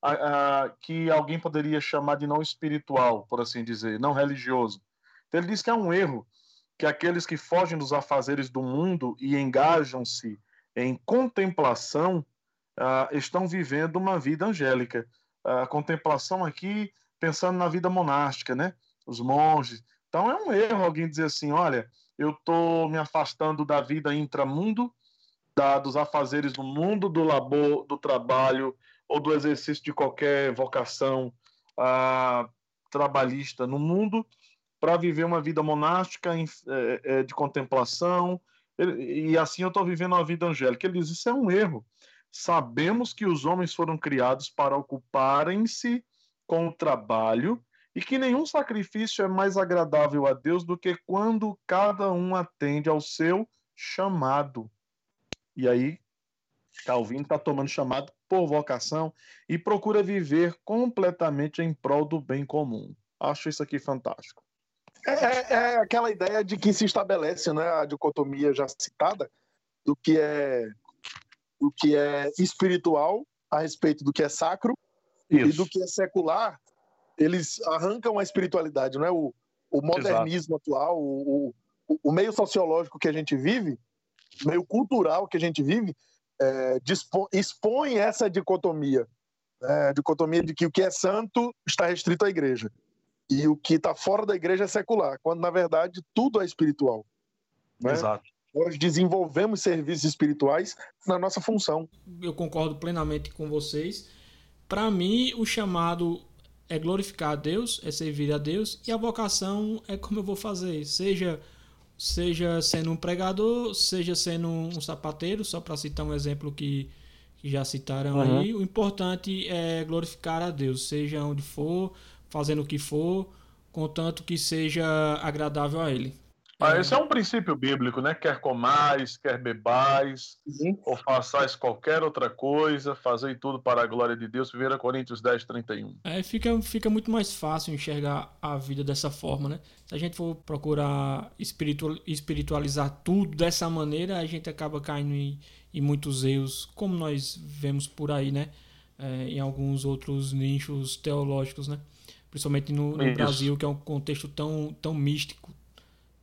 ah, ah, que alguém poderia chamar de não espiritual, por assim dizer, não religioso. Então, ele diz que é um erro que aqueles que fogem dos afazeres do mundo e engajam-se em contemplação uh, estão vivendo uma vida angélica. A contemplação aqui, pensando na vida monástica, né? Os monges. Então é um erro alguém dizer assim: olha, eu estou me afastando da vida intramundo, da, dos afazeres do mundo, do labor, do trabalho ou do exercício de qualquer vocação uh, trabalhista no mundo para viver uma vida monástica é, é, de contemplação, e assim eu estou vivendo uma vida angélica. Ele diz: Isso é um erro. Sabemos que os homens foram criados para ocuparem-se com o trabalho e que nenhum sacrifício é mais agradável a Deus do que quando cada um atende ao seu chamado. E aí, Calvino está tomando chamado por vocação e procura viver completamente em prol do bem comum. Acho isso aqui fantástico. É, é, é, aquela ideia de que se estabelece né, a dicotomia já citada do que é do que é espiritual a respeito do que é sacro Isso. e do que é secular. Eles arrancam a espiritualidade, não é o, o modernismo Exato. atual, o, o, o, meio sociológico que a gente vive, meio cultural que a gente vive, é, dispõe, expõe essa dicotomia, né, a dicotomia de que o que é santo está restrito à igreja e o que está fora da igreja é secular, quando na verdade tudo é espiritual. Né? Exato. Nós desenvolvemos serviços espirituais na nossa função. Eu concordo plenamente com vocês. Para mim, o chamado é glorificar a Deus, é servir a Deus, e a vocação é como eu vou fazer, seja seja sendo um pregador, seja sendo um sapateiro, só para citar um exemplo que, que já citaram uhum. aí. O importante é glorificar a Deus, seja onde for, fazendo o que for, contanto que seja agradável a ele. Ah, esse é um princípio bíblico, né? Quer comais, quer bebais, uhum. ou façais qualquer outra coisa, fazei tudo para a glória de Deus. 1 Coríntios 10, 31. É, fica, fica muito mais fácil enxergar a vida dessa forma, né? Se a gente for procurar espiritual, espiritualizar tudo dessa maneira, a gente acaba caindo em, em muitos erros, como nós vemos por aí, né? É, em alguns outros nichos teológicos, né? Principalmente no, no Brasil, que é um contexto tão, tão místico,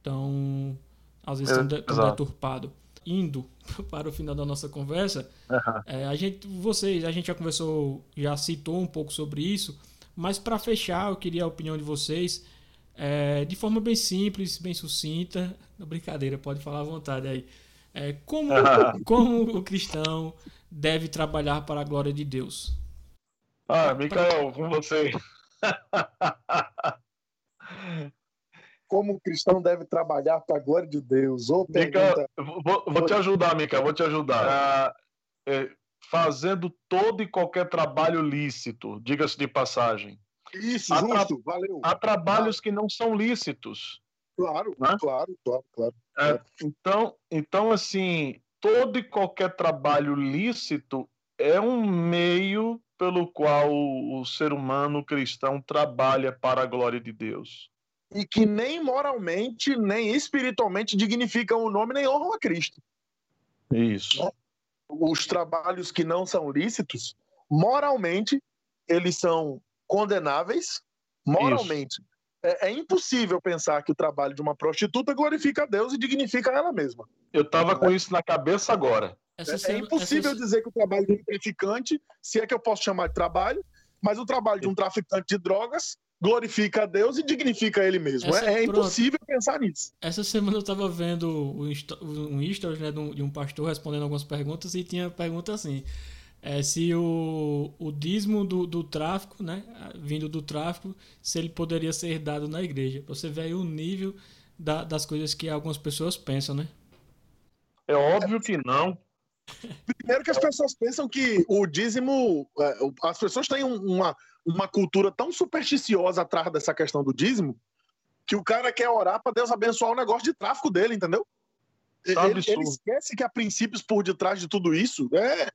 tão às vezes tão, tão deturpado. Indo <laughs> para o final da nossa conversa, uhum. é, a gente, vocês, a gente já conversou, já citou um pouco sobre isso, Mas para fechar, eu queria a opinião de vocês, é, de forma bem simples, bem sucinta. Brincadeira, pode falar à vontade aí. É, como, <laughs> como o cristão deve trabalhar para a glória de Deus? Ah, Micael, com você. <laughs> como o cristão deve trabalhar para a glória de Deus? Ou pergunta... vou, vou, te ajudar, Mica, vou te ajudar. Ah, é, fazendo todo e qualquer trabalho lícito, diga-se de passagem. Isso, há justo, valeu. Há trabalhos que não são lícitos. Claro, né? claro, claro, claro. É, então, então, assim, todo e qualquer trabalho lícito é um meio pelo qual o ser humano cristão trabalha para a glória de Deus e que nem moralmente, nem espiritualmente dignificam o nome nem honram a Cristo. Isso. Os trabalhos que não são lícitos, moralmente, eles são condenáveis. Moralmente. É, é, impossível pensar que o trabalho de uma prostituta glorifica a Deus e dignifica ela mesma. Eu estava com isso na cabeça agora. É, é, impossível essa... dizer que o trabalho de um traficante, se é que eu posso chamar de trabalho, mas o trabalho de um traficante de drogas glorifica a Deus e dignifica ele mesmo. Essa, é, é impossível pensar nisso. Essa semana eu estava vendo um stories né, de um pastor respondendo algumas perguntas e tinha pergunta assim. É, se o, o dízimo do, do tráfico, né, vindo do tráfico, se ele poderia ser dado na igreja. Você vê aí o nível da, das coisas que algumas pessoas pensam, né? É óbvio que não. Primeiro que as pessoas pensam que o dízimo. É, as pessoas têm uma, uma cultura tão supersticiosa atrás dessa questão do dízimo que o cara quer orar para Deus abençoar o negócio de tráfico dele, entendeu? Ele, ele, esquece que há princípios por detrás de tudo isso. É,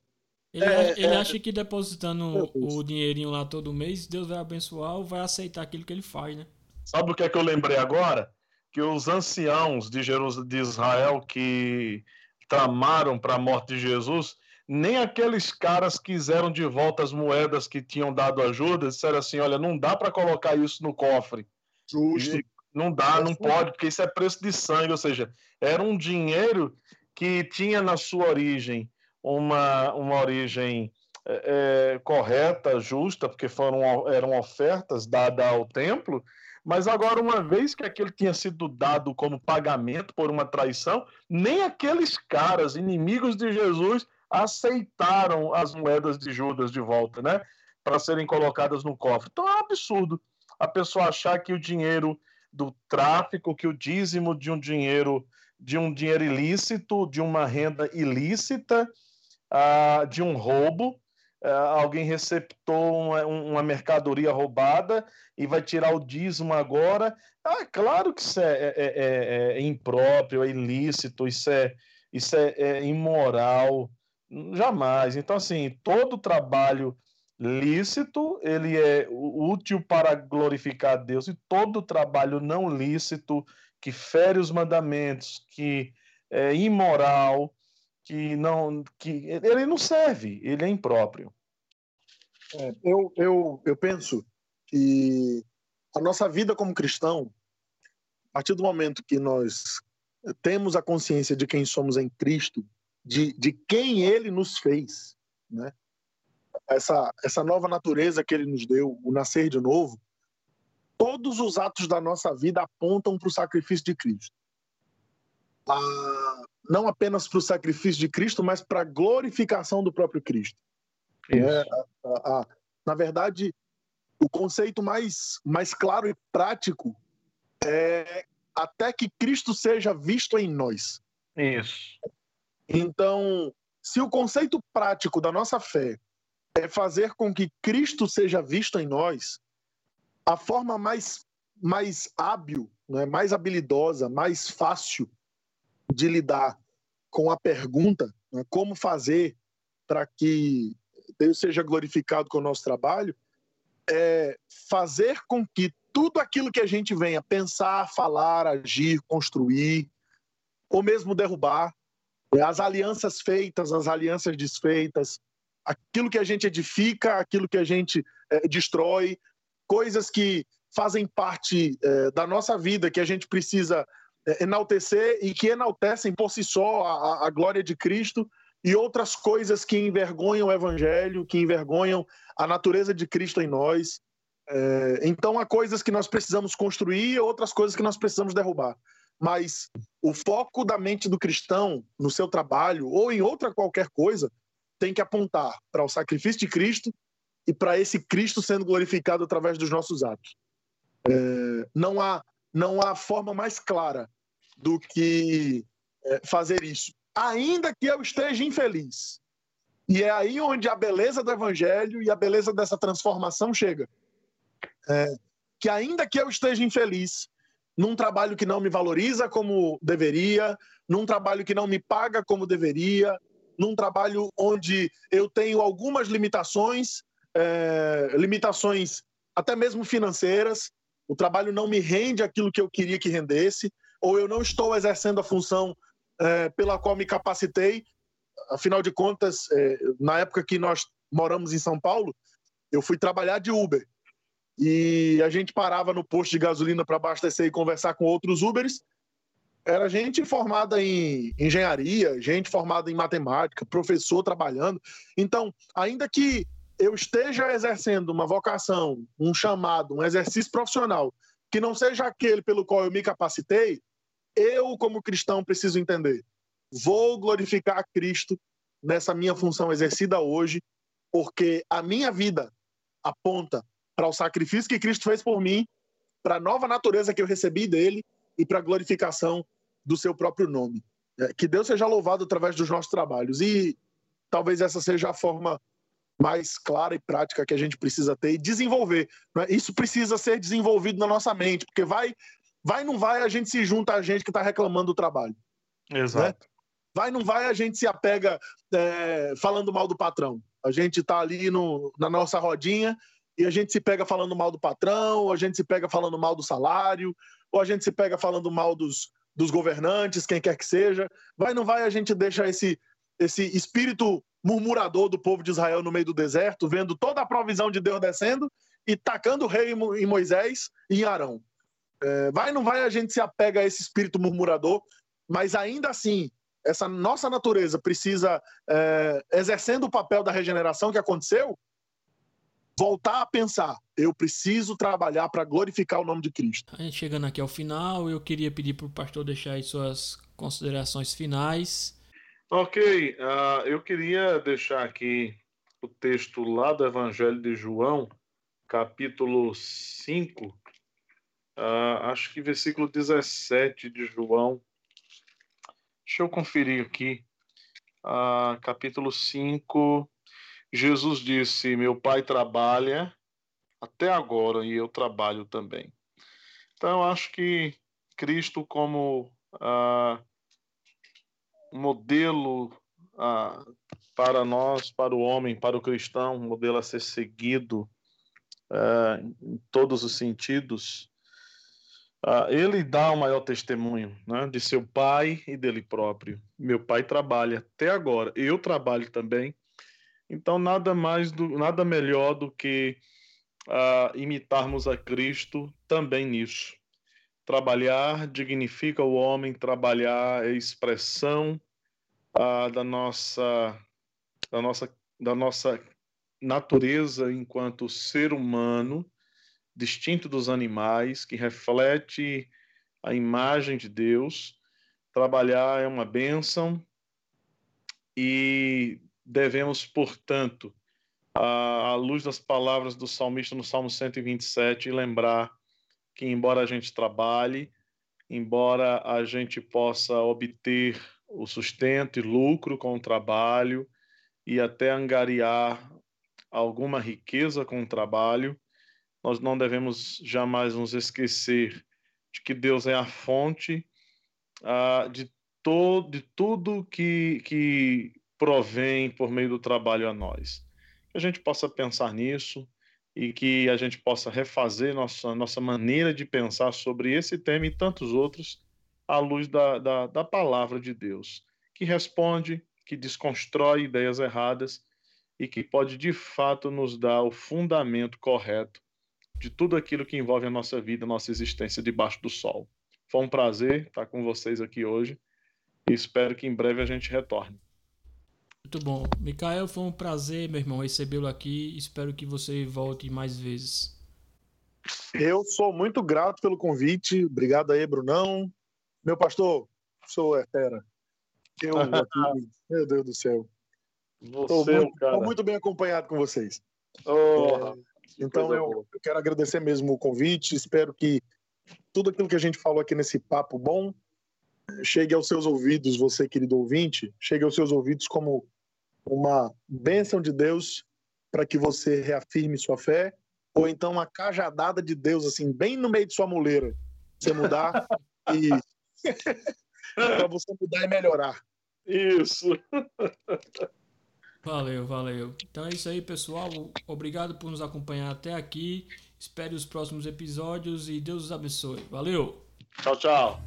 ele, é, ele é, acha que depositando o dinheirinho lá todo mês, Deus vai abençoar ou vai aceitar aquilo que ele faz, né? Sabe o que é que eu lembrei agora? Que os anciãos de, Jerusalém, de Israel que tramaram para a morte de Jesus, nem aqueles caras quiseram de volta as moedas que tinham dado ajuda, disseram assim: olha, não dá para colocar isso no cofre. Justo. E não dá, não pode, porque isso é preço de sangue, ou seja, era um dinheiro que tinha na sua origem uma, uma origem é, é correta, justa, porque foram, eram ofertas dadas ao templo, mas agora, uma vez que aquele tinha sido dado como pagamento por uma traição, nem aqueles caras, inimigos de Jesus, aceitaram as moedas de Judas de volta, né? Para serem colocadas no cofre. Então é um absurdo a pessoa achar que o dinheiro do tráfico, que o dízimo de um dinheiro de um dinheiro ilícito, de uma renda ilícita, uh, de um roubo, uh, alguém receptou uma, uma, mercadoria roubada e vai tirar o dízimo agora. Ah, claro que isso é, é, é, é impróprio, é ilícito, isso é, isso é, é imoral. Jamais. Então, assim, todo trabalho lícito, ele é útil para glorificar a Deus, e todo trabalho não lícito, que fere os mandamentos, que é imoral, que não, que ele não serve, ele é impróprio. É, eu, eu, eu penso que a nossa vida como cristão, a partir do momento que nós temos a consciência de quem somos em Cristo, de, de quem ele nos fez, né? Essa, essa nova natureza que ele nos deu, o nascer de novo, todos os atos da nossa vida apontam para o sacrifício de Cristo. Ah, não apenas para o sacrifício de Cristo, mas para a glorificação do próprio Cristo. É, a, a, na verdade, o conceito mais, mais claro e prático é até que Cristo seja visto em nós. Isso. Então, se o conceito prático da nossa fé é fazer com que Cristo seja visto em nós, a forma mais, mais hábil, né, mais habilidosa, mais fácil de lidar com a pergunta, né, como fazer para que Deus seja glorificado com o nosso trabalho, é fazer com que tudo aquilo que a gente venha pensar, falar, agir, construir, ou mesmo derrubar, as alianças feitas, as alianças desfeitas, aquilo que a gente edifica, aquilo que a gente é, destrói, coisas que fazem parte é, da nossa vida, que a gente precisa é, enaltecer e que enaltecem por si só a, a glória de Cristo, e outras coisas que envergonham o Evangelho, que envergonham a natureza de Cristo em nós. É, então há coisas que nós precisamos construir e outras coisas que nós precisamos derrubar. Mas o foco da mente do cristão no seu trabalho ou em outra qualquer coisa tem que apontar para o sacrifício de Cristo e para esse Cristo sendo glorificado através dos nossos atos. É, não há não há forma mais clara do que é, fazer isso, ainda que eu esteja infeliz. E é aí onde a beleza do evangelho e a beleza dessa transformação chega. É, que ainda que eu esteja infeliz, num trabalho que não me valoriza como deveria, num trabalho que não me paga como deveria, num trabalho onde eu tenho algumas limitações, é, limitações até mesmo financeiras, o trabalho não me rende aquilo que eu queria que rendesse, ou eu não estou exercendo a função é, pela qual me capacitei. Afinal de contas, é, na época que nós moramos em São Paulo, eu fui trabalhar de Uber. E a gente parava no posto de gasolina para abastecer e conversar com outros Ubers. Era gente formada em engenharia, gente formada em matemática, professor trabalhando. Então, ainda que eu esteja exercendo uma vocação, um chamado, um exercício profissional, que não seja aquele pelo qual eu me capacitei, eu, como cristão, preciso entender. Vou glorificar Cristo nessa minha função exercida hoje, porque a minha vida aponta para o sacrifício que Cristo fez por mim, para a nova natureza que eu recebi dele e para a glorificação do seu próprio nome. É, que Deus seja louvado através dos nossos trabalhos. E talvez essa seja a forma mais clara e prática que a gente precisa ter e desenvolver. Né? Isso precisa ser desenvolvido na nossa mente, porque vai, vai não vai, a gente se junta a gente que está reclamando do trabalho. Exato. Né? Vai não vai, a gente se apega é, falando mal do patrão. A gente está ali no, na nossa rodinha e a gente se pega falando mal do patrão, ou a gente se pega falando mal do salário, ou a gente se pega falando mal dos, dos governantes, quem quer que seja. Vai não vai, a gente deixa esse, esse espírito murmurador do povo de Israel no meio do deserto, vendo toda a provisão de Deus descendo e tacando o rei em Moisés e em Arão. É, vai não vai, a gente se apega a esse espírito murmurador, mas ainda assim, essa nossa natureza precisa, é, exercendo o papel da regeneração que aconteceu, voltar a pensar, eu preciso trabalhar para glorificar o nome de Cristo. A gente chegando aqui ao final, eu queria pedir para o pastor deixar aí suas considerações finais Ok, uh, eu queria deixar aqui o texto lá do Evangelho de João, capítulo 5, uh, ah, acho que versículo 17 de João. Deixa eu conferir aqui. Uh, capítulo 5, Jesus disse: Meu pai trabalha até agora e eu trabalho também. Então, eu acho que Cristo, como uh, modelo ah, para nós, para o homem, para o cristão, um modelo a ser seguido ah, em todos os sentidos. Ah, ele dá o maior testemunho né, de seu pai e dele próprio. Meu pai trabalha até agora, eu trabalho também. Então nada mais do, nada melhor do que ah, imitarmos a Cristo também nisso. Trabalhar dignifica o homem, trabalhar é expressão ah, da, nossa, da, nossa, da nossa natureza enquanto ser humano, distinto dos animais, que reflete a imagem de Deus. Trabalhar é uma bênção e devemos, portanto, à luz das palavras do salmista no Salmo 127, lembrar que, embora a gente trabalhe, embora a gente possa obter o sustento e lucro com o trabalho e até angariar alguma riqueza com o trabalho, nós não devemos jamais nos esquecer de que Deus é a fonte uh, de, to de tudo que, que provém por meio do trabalho a nós. Que a gente possa pensar nisso, e que a gente possa refazer nossa, nossa maneira de pensar sobre esse tema e tantos outros à luz da, da, da palavra de Deus, que responde, que desconstrói ideias erradas e que pode de fato nos dar o fundamento correto de tudo aquilo que envolve a nossa vida, a nossa existência debaixo do sol. Foi um prazer estar com vocês aqui hoje e espero que em breve a gente retorne. Muito bom. Mikael, foi um prazer, meu irmão, recebê-lo aqui. Espero que você volte mais vezes. Eu sou muito grato pelo convite. Obrigado aí, Brunão. Meu pastor, sou é fera. Eu <laughs> aqui, meu Deus do céu. Estou muito, cara. muito bem acompanhado com vocês. Oh, é, então eu, eu, quero agradecer mesmo o convite. Espero que tudo aquilo que a gente falou aqui nesse papo bom chegue aos seus ouvidos, você querido ouvinte, chegue aos seus ouvidos como uma bênção de Deus para que você reafirme sua fé, ou então uma cajadada de Deus assim bem no meio de sua muleira, você mudar <laughs> e para você mudar e melhorar. Isso. Valeu, valeu. Então é isso aí, pessoal. Obrigado por nos acompanhar até aqui. Espere os próximos episódios e Deus os abençoe. Valeu. Tchau, tchau.